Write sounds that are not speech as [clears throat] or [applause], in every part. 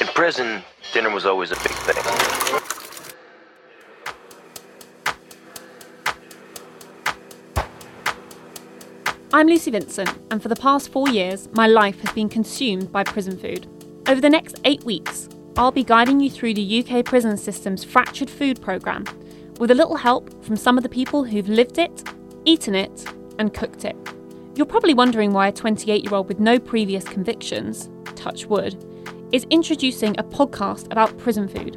In prison, dinner was always a big thing. I'm Lucy Vincent, and for the past four years, my life has been consumed by prison food. Over the next eight weeks, I'll be guiding you through the UK prison system's fractured food programme with a little help from some of the people who've lived it, eaten it, and cooked it. You're probably wondering why a 28 year old with no previous convictions, touch wood, is introducing a podcast about prison food.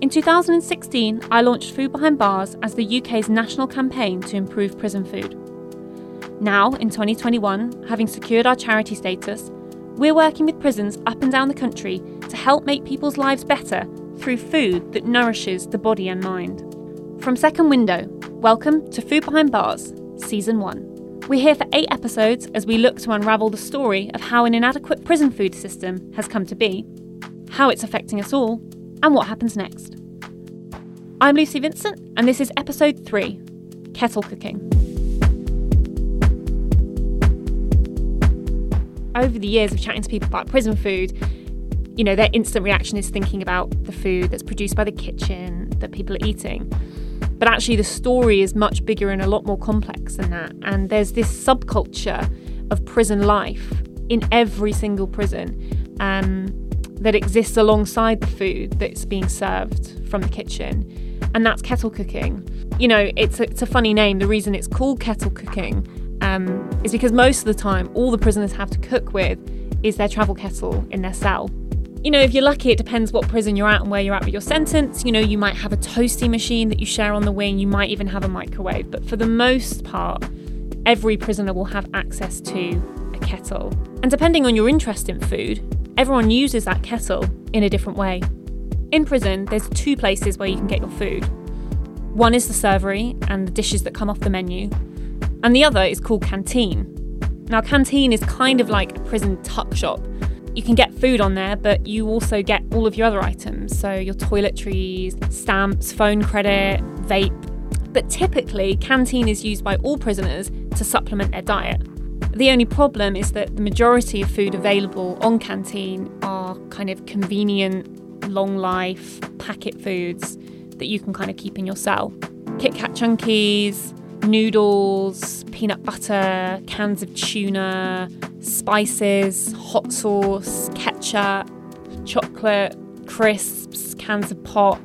In 2016, I launched Food Behind Bars as the UK's national campaign to improve prison food. Now, in 2021, having secured our charity status, we're working with prisons up and down the country to help make people's lives better through food that nourishes the body and mind. From Second Window, welcome to Food Behind Bars, Season 1. We're here for eight episodes as we look to unravel the story of how an inadequate prison food system has come to be, how it's affecting us all, and what happens next. I'm Lucy Vincent, and this is Episode 3 Kettle Cooking. over the years of chatting to people about prison food, you know, their instant reaction is thinking about the food that's produced by the kitchen that people are eating. But actually, the story is much bigger and a lot more complex than that. And there's this subculture of prison life in every single prison um, that exists alongside the food that's being served from the kitchen. And that's kettle cooking. You know, it's a, it's a funny name. The reason it's called kettle cooking um, is because most of the time, all the prisoners have to cook with is their travel kettle in their cell. You know, if you're lucky, it depends what prison you're at and where you're at with your sentence. You know, you might have a toasty machine that you share on the wing, you might even have a microwave, but for the most part, every prisoner will have access to a kettle. And depending on your interest in food, everyone uses that kettle in a different way. In prison, there's two places where you can get your food. One is the servery and the dishes that come off the menu, and the other is called Canteen. Now, Canteen is kind of like a prison tuck shop. You can get food on there, but you also get all of your other items. So, your toiletries, stamps, phone credit, vape. But typically, Canteen is used by all prisoners to supplement their diet. The only problem is that the majority of food available on Canteen are kind of convenient, long life packet foods that you can kind of keep in your cell. Kit Kat Chunkies, noodles, peanut butter, cans of tuna, spices, hot sauce, ketchup, chocolate, crisps, cans of pop.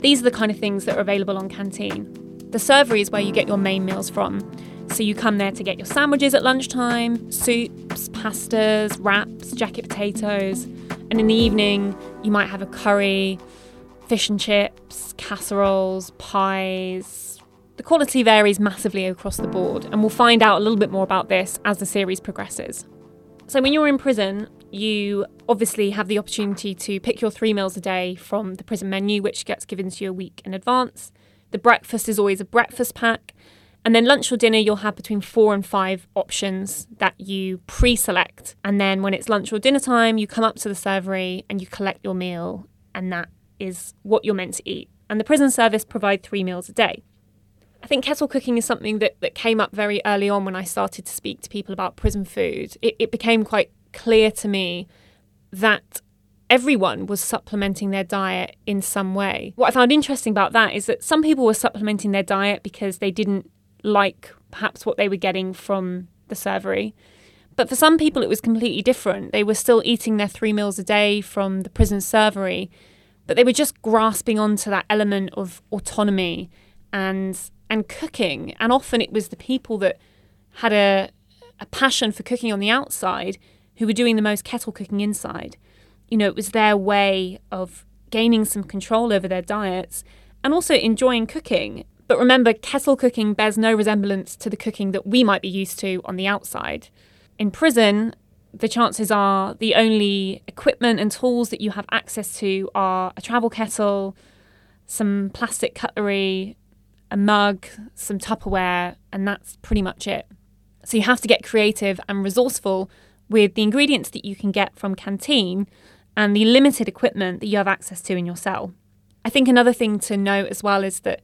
These are the kind of things that are available on Canteen. The servery is where you get your main meals from. So you come there to get your sandwiches at lunchtime, soups, pastas, wraps, jacket potatoes, and in the evening you might have a curry, fish and chips, casseroles, pies, the quality varies massively across the board, and we'll find out a little bit more about this as the series progresses. So, when you're in prison, you obviously have the opportunity to pick your three meals a day from the prison menu, which gets given to you a week in advance. The breakfast is always a breakfast pack. And then lunch or dinner, you'll have between four and five options that you pre select. And then when it's lunch or dinner time, you come up to the servery and you collect your meal, and that is what you're meant to eat. And the prison service provide three meals a day. I think kettle cooking is something that, that came up very early on when I started to speak to people about prison food. It, it became quite clear to me that everyone was supplementing their diet in some way. What I found interesting about that is that some people were supplementing their diet because they didn't like perhaps what they were getting from the servery. But for some people, it was completely different. They were still eating their three meals a day from the prison servery, but they were just grasping onto that element of autonomy and and cooking. And often it was the people that had a, a passion for cooking on the outside who were doing the most kettle cooking inside. You know, it was their way of gaining some control over their diets and also enjoying cooking. But remember, kettle cooking bears no resemblance to the cooking that we might be used to on the outside. In prison, the chances are the only equipment and tools that you have access to are a travel kettle, some plastic cutlery, a mug, some Tupperware, and that's pretty much it. So you have to get creative and resourceful with the ingredients that you can get from Canteen and the limited equipment that you have access to in your cell. I think another thing to note as well is that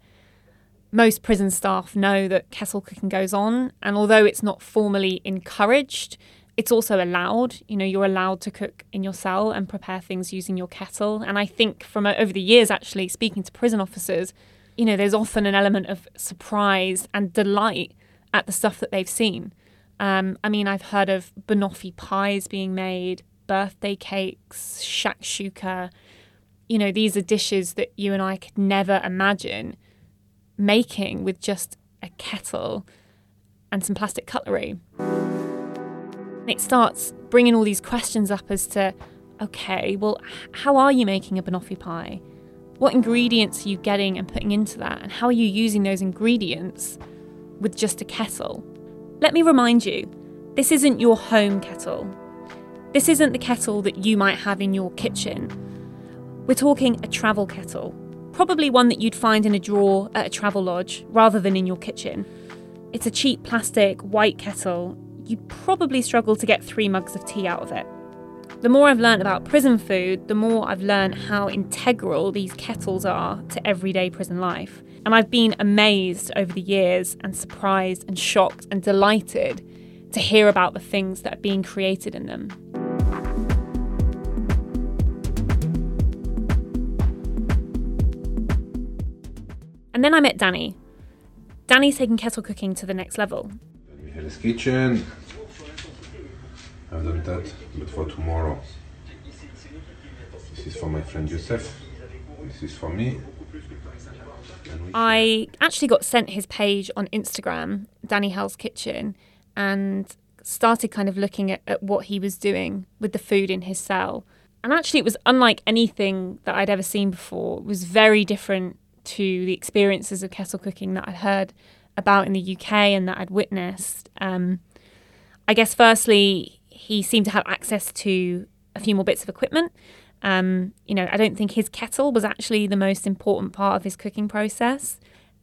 most prison staff know that kettle cooking goes on, and although it's not formally encouraged, it's also allowed. You know, you're allowed to cook in your cell and prepare things using your kettle. And I think from uh, over the years, actually speaking to prison officers, you know, there's often an element of surprise and delight at the stuff that they've seen. Um, I mean, I've heard of banoffee pies being made, birthday cakes, shakshuka. You know, these are dishes that you and I could never imagine making with just a kettle and some plastic cutlery. It starts bringing all these questions up as to okay, well, how are you making a banoffee pie? What ingredients are you getting and putting into that? And how are you using those ingredients with just a kettle? Let me remind you this isn't your home kettle. This isn't the kettle that you might have in your kitchen. We're talking a travel kettle probably one that you'd find in a drawer at a travel lodge rather than in your kitchen. It's a cheap plastic white kettle. You'd probably struggle to get three mugs of tea out of it. The more I've learned about prison food, the more I've learned how integral these kettles are to everyday prison life. And I've been amazed over the years and surprised and shocked and delighted to hear about the things that are being created in them. And then I met Danny. Danny's taking kettle cooking to the next level. We kitchen. I've done that, but for tomorrow. This is for my friend Yusef. This is for me. I actually got sent his page on Instagram, Danny Hell's Kitchen, and started kind of looking at, at what he was doing with the food in his cell. And actually, it was unlike anything that I'd ever seen before. It was very different to the experiences of kettle cooking that I'd heard about in the UK and that I'd witnessed. Um, I guess, firstly, he seemed to have access to a few more bits of equipment. Um, you know, I don't think his kettle was actually the most important part of his cooking process.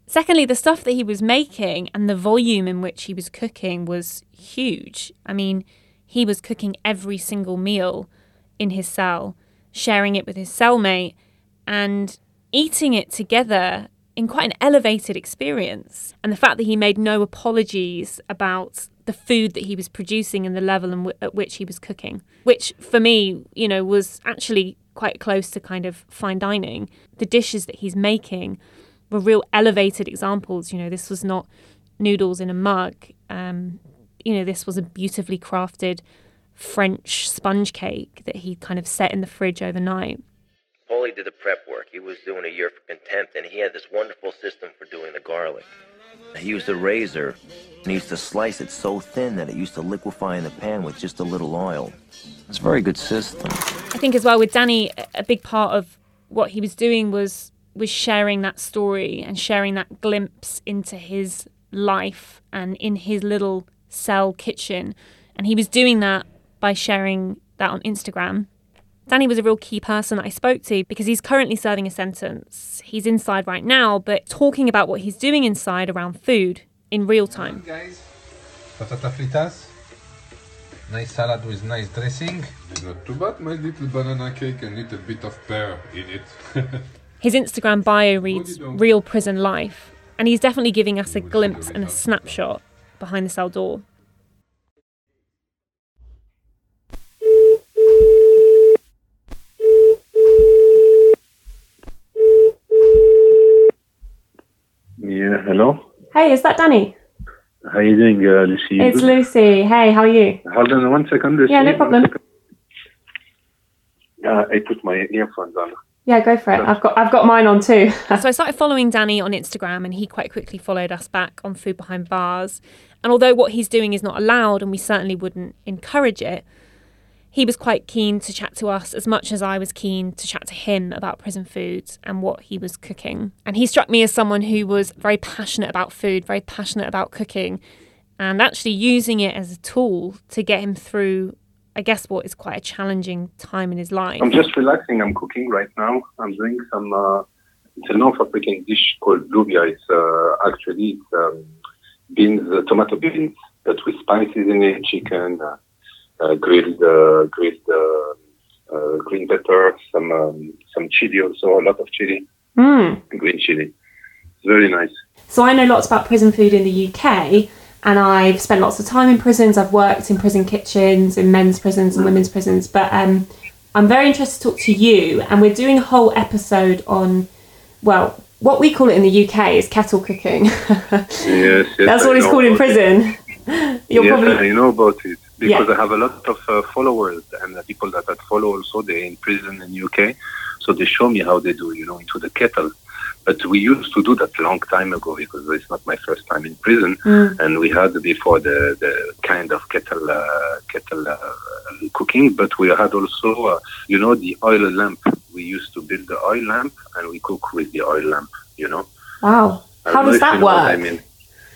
Secondly, the stuff that he was making and the volume in which he was cooking was huge. I mean, he was cooking every single meal in his cell, sharing it with his cellmate, and eating it together in quite an elevated experience. And the fact that he made no apologies about the food that he was producing and the level w- at which he was cooking, which for me, you know, was actually quite close to kind of fine dining. The dishes that he's making were real elevated examples. You know, this was not noodles in a mug. Um, you know, this was a beautifully crafted French sponge cake that he kind of set in the fridge overnight. Paulie did the prep work. He was doing a year for contempt, and he had this wonderful system for doing the garlic. He used a razor, and he used to slice it so thin that it used to liquefy in the pan with just a little oil. It's a very good system. I think as well with Danny, a big part of what he was doing was was sharing that story and sharing that glimpse into his life and in his little cell kitchen. And he was doing that by sharing that on Instagram Danny was a real key person that I spoke to because he's currently serving a sentence. He's inside right now, but talking about what he's doing inside around food in real time. Guys, patata fritas. Nice salad with nice dressing. Not too bad, my little banana cake and little bit of pear in it. [laughs] His Instagram bio reads real prison life, and he's definitely giving us a glimpse and a snapshot behind the cell door. Yeah, hello. Hey, is that Danny? How are you doing, uh, Lucy? It's Lucy. Hey, how are you? Hold on one second, Lucy. Yeah, no problem. Uh, I put my earphones on. Yeah, go for it. I've got I've got mine on too. [laughs] so I started following Danny on Instagram and he quite quickly followed us back on Food Behind Bars. And although what he's doing is not allowed and we certainly wouldn't encourage it, he was quite keen to chat to us as much as I was keen to chat to him about prison foods and what he was cooking. And he struck me as someone who was very passionate about food, very passionate about cooking, and actually using it as a tool to get him through I guess, what is quite a challenging time in his life. I'm just relaxing. I'm cooking right now. I'm doing some. Uh, it's a North African dish called lubia. It's uh, actually it's, um, beans, uh, tomato beans, but with spices in it, chicken, uh, grilled, uh, grilled uh, uh, green pepper, some um, some chili also, a lot of chili, Mm. green chili. It's very nice. So I know lots about prison food in the UK, and I've spent lots of time in prisons. I've worked in prison kitchens, in men's prisons and women's prisons. But um, I'm very interested to talk to you, and we're doing a whole episode on, well, what we call it in the UK is kettle cooking. [laughs] Yes, yes. That's I what it's know called in prison. [laughs] You're yes, probably I know about it because Yeah. I have a lot of uh, followers and uh, people that I follow also. They're in prison in UK, so they show me how they do, you know, into the kettle. But we used to do that long time ago because it's not my first time in prison, Mm. and we had before the, the kind of kettle uh, kettle uh, cooking. But we had also, uh, you know, the oil lamp. We used to build the oil lamp and we cook with the oil lamp. You know. wow. How does that know I work? mean,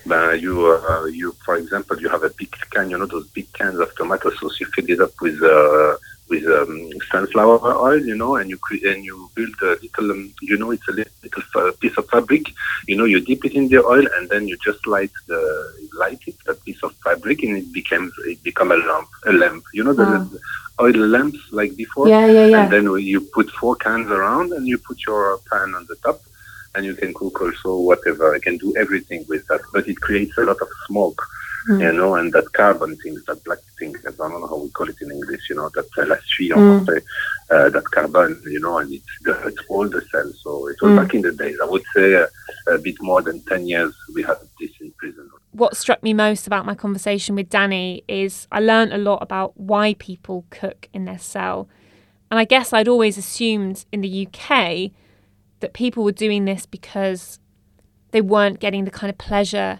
but you, uh, you, for example, you have a big can. You know those big cans of tomato sauce. You fill it up with uh, with um, sunflower oil. You know, and you cre- and you build a little. Um, you know, it's a li- little fa- piece of fabric. You know, you dip it in the oil, and then you just light the light it that piece of fabric, and it becomes it become a lamp. A lamp. You know the, Wow. the oil lamps like before. Yeah, yeah, yeah. And then you put four cans around and you put your pan on the top and you can cook also whatever. You can do everything with that, but it creates a lot of smoke, Mm. you know, and that carbon thing, that black thing, I don't know how we call it in English, you know, that uh, la suie Mm. uh, that carbon, you know, and it hurts all the cells. So it was Mm. back in the days. I would say uh, a bit more than 10 years we had this in prison. what struck me most about my conversation with Danny is I learned a lot about why people cook in their cell. And I guess I'd always assumed in the UK that people were doing this because they weren't getting the kind of pleasure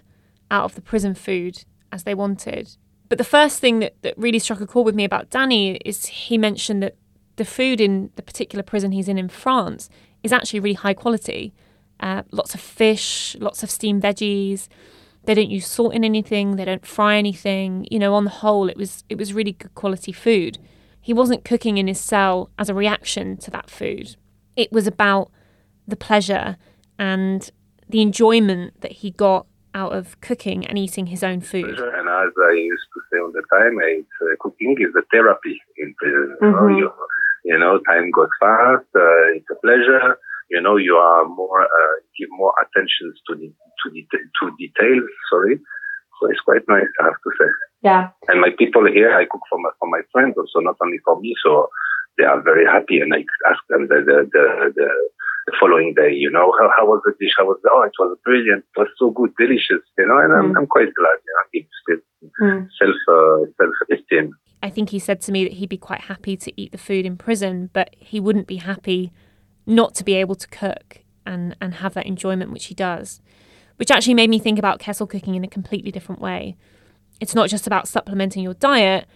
out of the prison food as they wanted. But the first thing that, that really struck a chord with me about Danny is he mentioned that the food in the particular prison he's in in France is actually really high quality. Uh, lots of fish, lots of steamed veggies. They don't use salt in anything. They don't fry anything. You know, on the whole, it was it was really good quality food. He wasn't cooking in his cell as a reaction to that food. It was about the pleasure and the enjoyment that he got out of cooking and eating his own food. And as I used to say all the time, it's, uh, cooking is a therapy in prison. You, know, Mhm. you, you know, time goes fast. Uh, it's a pleasure. You know, you are more uh, give more attention to the to the to details. Sorry, so it's quite nice. I have to say. Yeah. And my people here, I cook for my for my friends also, not only for me. So they are very happy, and I ask them the the the, the, the following day. You know, how, how was the dish? How was the? Oh, it was brilliant. It was so good, delicious. You know, and I'm Mm. I'm quite glad. You know, it's still Mm. self uh, self esteem. I think he said to me that he'd be quite happy to eat the food in prison, but he wouldn't be happy not to be able to cook and, and have that enjoyment which he does. Which actually made me think about kettle cooking in a completely different way. It's not just about supplementing your diet,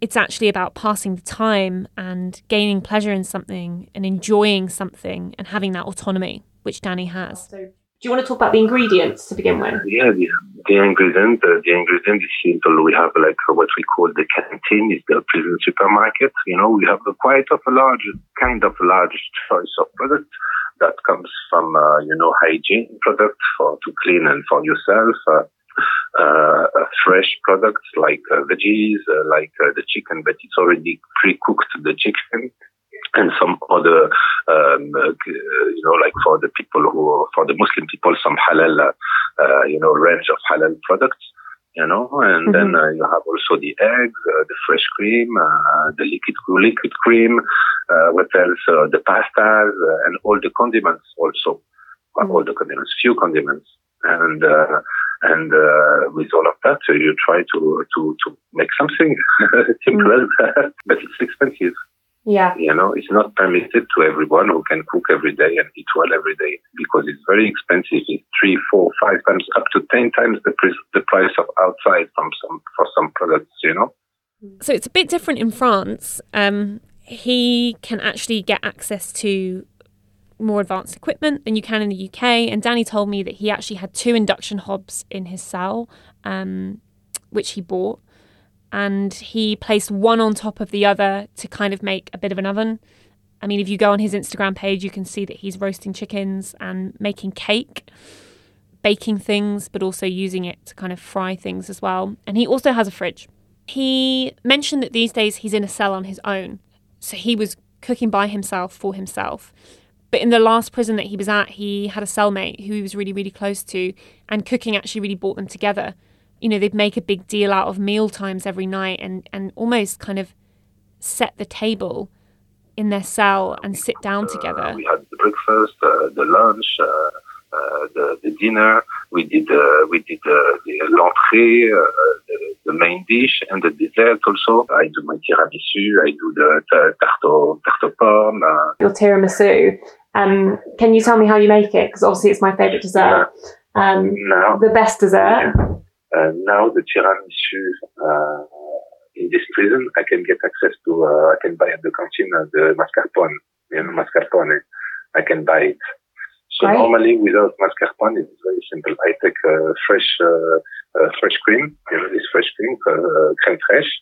it's actually about passing the time and gaining pleasure in something and enjoying something and having that autonomy, which Danny has. So, do you want to talk about the ingredients to begin with? Yeah, the, the ingredient, uh, the ingredient is simple. We have like what we call the canteen, is the prison supermarket. You know, we have a quite of a large, kind of large choice of products that comes from, uh, you know, hygiene products for to clean and for yourself. Uh, fresh products like uh, veggies, uh, like uh, the chicken, but it's already pre-cooked the chicken, and some other, um, uh, you know, like for the people who, for the Muslim people, some halal, uh, uh, you know, range of halal products. You know, and then uh, you have also the eggs, uh, the fresh cream, uh, the liquid liquid cream, uh, what else? Uh, the pastas uh, and all the condiments also, uh, all the condiments, few condiments, and uh, and uh, with all of that, you try to to to make something [laughs] simple as [laughs] that, but it's expensive. Yeah. You know, it's not permitted to everyone who can cook every day and eat well every day because it's very expensive. It's three, four, five times, up to ten times the price the price of outside from some for some products. You know. So it's a bit different in France. Um, he can actually get access to more advanced equipment than you can in the UK. And Danny told me that he actually had two induction hobs in his cell, um, which he bought. and he placed one on top of the other to kind of make a bit of an oven. I mean, if you go on his Instagram page, you can see that he's roasting chickens and making cake, baking things, but also using it to kind of fry things as well. And he also has a fridge. He mentioned that these days he's in a cell on his own. So he was cooking by himself for himself. But in the last prison that he was at, he had a cellmate who he was really, really close to, and cooking actually really brought them together. You know, they'd make a big deal out of meal times every night and, and almost kind of set the table in their cell and sit down together. Uh, we had the breakfast, uh, the lunch, uh, uh the, the, dinner. We did uh, we did uh, the l'entrée, the, the, main dish, and the dessert also. I do my tiramisu. I do the tarte au, tarte aux pommes. Your tiramisu. Um, can you tell me how you make it? Because obviously it's my favorite dessert. Um, now, the best dessert. now the tiramisu in this prison, I can get access to, uh, I can buy at the canteen uh, the mascarpone, you know, mascarpone. I can buy it. So right. normally without mascarpone, it's very simple. I take uh, fresh, uh, uh, fresh cream, you know, this fresh cream, uh, crème fraîche.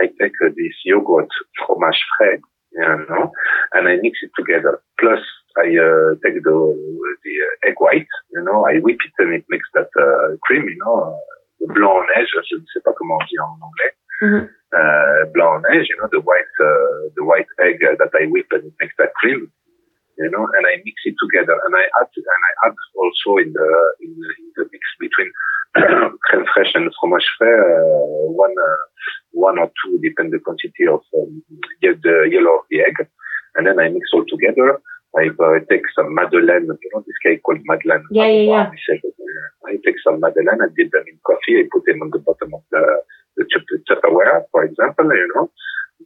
I take uh, this yogurt, fromage frais, you know, and I mix it together. Plus, I uh, take the the uh, egg white, you know, I whip it and it makes that uh, cream, you know, le blanc en neige, je ne sais pas comment on dit en anglais. Mm-hmm uh, blanc neige, you know, the white, uh, the white egg that I whip and it makes that cream, you know, and I mix it together. And I add, and I add also in the, in the, in the mix between [clears throat] crème fraîche and fromage frais, uh, one, uh, one or two, depend the quantity of um, the yellow of the egg. And then I mix all together. I uh, take some madeleine, you know, this cake called madeleine. Yeah, yeah, yeah. I take some madeleine, I dip them in coffee, I put them on the bottom of the, the Tupperware, for example, you know.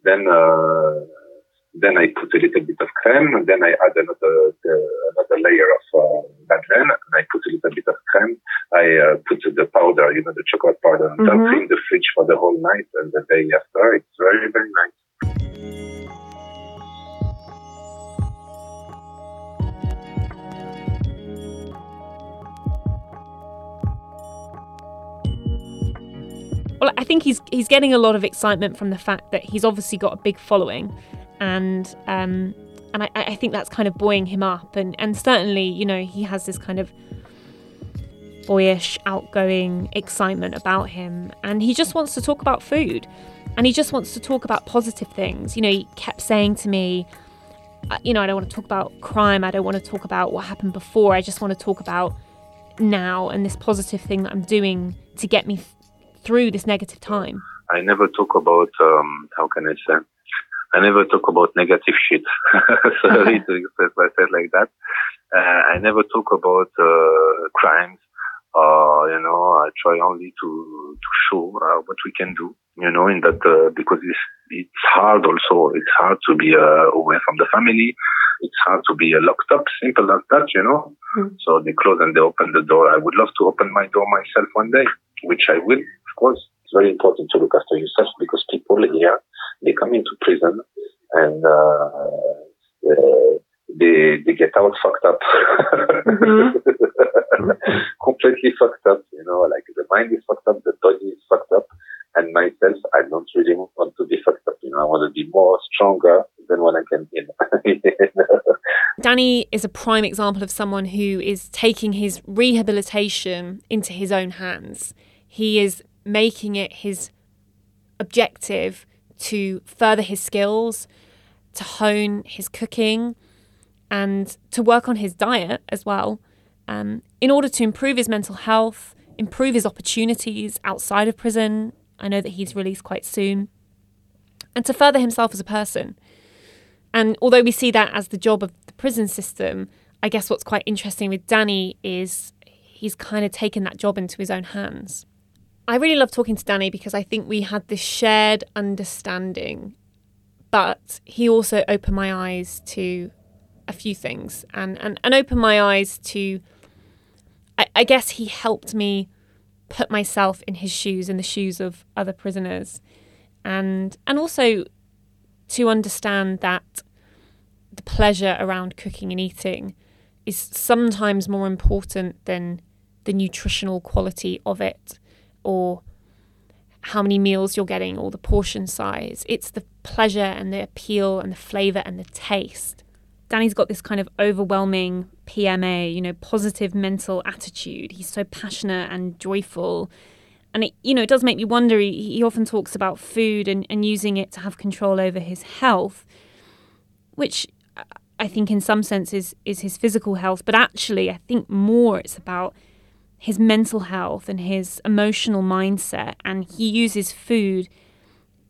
Then, uh, then I put a little bit of creme, and then I add another the, another layer of uh, madeleine, and I put a little bit of creme. I uh, put the powder, you know, the chocolate powder on top mm-hmm. in the fridge for the whole night, and the day after, it's very very nice. Well, I think he's he's getting a lot of excitement from the fact that he's obviously got a big following, and um, and I, I think that's kind of buoying him up, and and certainly you know he has this kind of boyish, outgoing excitement about him, and he just wants to talk about food, and he just wants to talk about positive things. You know, he kept saying to me, you know, I don't want to talk about crime, I don't want to talk about what happened before, I just want to talk about now and this positive thing that I'm doing to get me through this negative time? I never talk about, um, how can I say? I never talk about negative shit. [laughs] Sorry to express myself like that. Uh, I never talk about uh, crimes. Uh, you know, I try only to to show uh, what we can do. You know, in that uh, because it's it's hard also. It's hard to be uh, away from the family. It's hard to be locked up. Simple as that. You know. Mm. So they close and they open the door. I would love to open my door myself one day, which I will of course, it's very important to look after yourself because people here, they come into prison and uh, uh, they they get out fucked up, mm-hmm. [laughs] completely fucked up. You know, like the mind is fucked up, the body is fucked up, and myself, I don't really want to be fucked up. You know, I want to be more stronger than when I can be. [laughs] Danny is a prime example of someone who is taking his rehabilitation into his own hands. He is making it his objective to further his skills, to hone his cooking, and to work on his diet as well, um, in order to improve his mental health, improve his opportunities outside of prison. I know that he's released quite soon, and to further himself as a person. And although we see that as the job of the prison system, I guess what's quite interesting with Danny is he's kind of taken that job into his own hands. I really love talking to Danny because I think we had this shared understanding, but he also opened my eyes to a few things and, and, and opened my eyes to, I, I guess he helped me put myself in his shoes, in the shoes of other prisoners, and and also to understand that the pleasure around cooking and eating is sometimes more important than the nutritional quality of it or how many meals you're getting or the portion size. It's the pleasure and the appeal and the flavor and the taste. Danny's got this kind of overwhelming PMA, you know, positive mental attitude. He's so passionate and joyful. And it, you know, it does make me wonder. He, he often talks about food and, and using it to have control over his health, which I think in some sense is, is his physical health. But actually, I think more it's about his mental health and his emotional mindset. And he uses food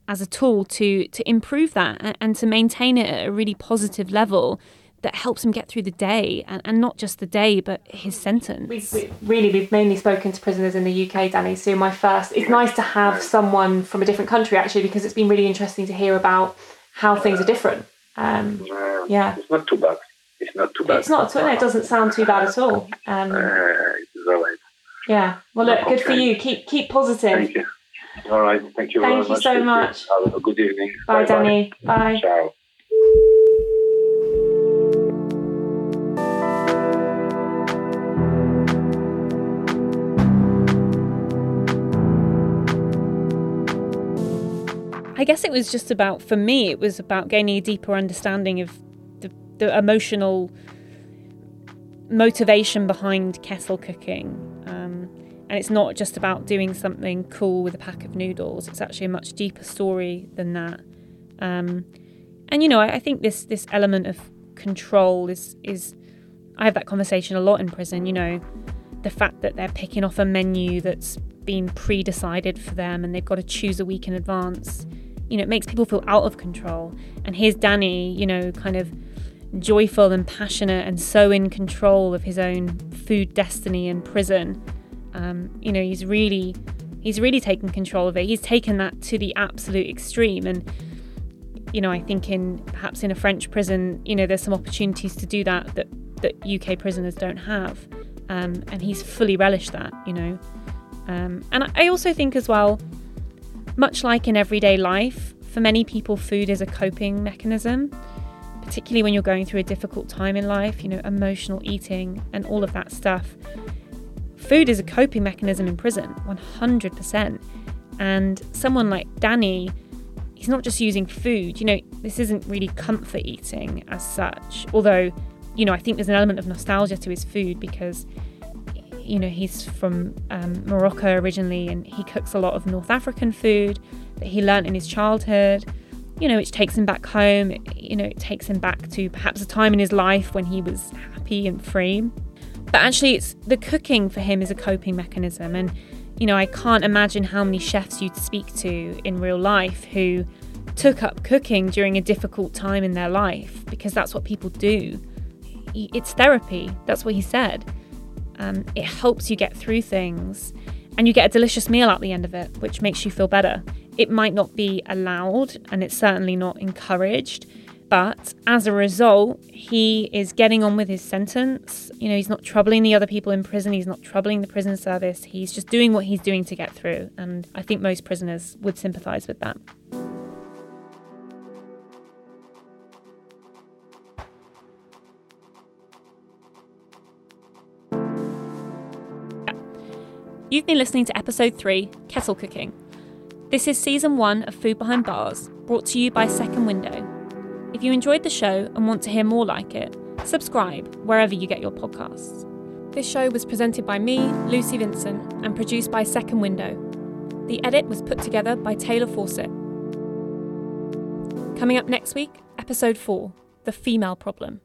as a tool to to improve that and, to maintain it at a really positive level that helps him get through the day and, and not just the day but his sentence. We've, we, really we've mainly spoken to prisoners in the uk danny so my first it's nice to have someone from a different country actually because it's been really interesting to hear about how things are different. Um, yeah it's not too bad. It's not too bad. it's not too, it doesn't sound too bad at all. Um, uh, it's all right yeah well look good for you keep keep positive Thank you. All right. Thank you Thank very you much. so much. Have a good evening. Bye, Bye Danny. Bye. Ciao. I guess it was just about, for me, it was about gaining a deeper understanding of the, the emotional motivation behind kettle cooking. Um, and it's not just about doing something cool with a pack of noodles. It's actually a much deeper story than that. Um, and you know, I, I, think this this element of control is is I have that conversation a lot in prison. You know, the fact that they're picking off a menu that's been pre-decided for them and they've got to choose a week in advance. You know, it makes people feel out of control. And here's Danny, you know, kind of joyful and passionate and so in control of his own food destiny in prison um, you know, he's really he's really taken control of it. He's taken that to the absolute extreme and you know, I think in perhaps in a French prison, you know, there's some opportunities to do that that, that UK prisoners don't have. Um, and he's fully relished that, you know. Um, and I also think as well, much like in everyday life, for many people, food is a coping mechanism, particularly when you're going through a difficult time in life, you know, emotional eating and all of that stuff. Food is a coping mechanism in prison, 100%. And someone like Danny, he's not just using food. You know, this isn't really comfort eating as such. Although, you know, I think there's an element of nostalgia to his food because, you know, he's from um, Morocco originally and he cooks a lot of North African food that he learnt in his childhood, you know, which takes him back home. You know, it takes him back to perhaps a time in his life when he was happy and free. But actually, it's the cooking for him is a coping mechanism. And, you know, I can't imagine how many chefs you'd speak to in real life who took up cooking during a difficult time in their life because that's what people do. It's therapy. That's what he said. Um, it helps you get through things and you get a delicious meal at the end of it, which makes you feel better. It might not be allowed and it's certainly not encouraged, but as a result, he is getting on with his sentence. You know, he's not troubling the other people in prison, he's not troubling the prison service. He's just doing what he's doing to get through. And I think most prisoners would sympathise with that. You've been listening to episode 3 Kettle Cooking. This is season 1 of Food Behind Bars, brought to you by Second Window if you enjoyed the show and want to hear more like it, subscribe wherever you get your podcasts. This show was presented by me, Lucy Vincent, and produced by Second Window. The edit was put together by Taylor Fawcett. Coming up next week, episode 4 The Female Problem.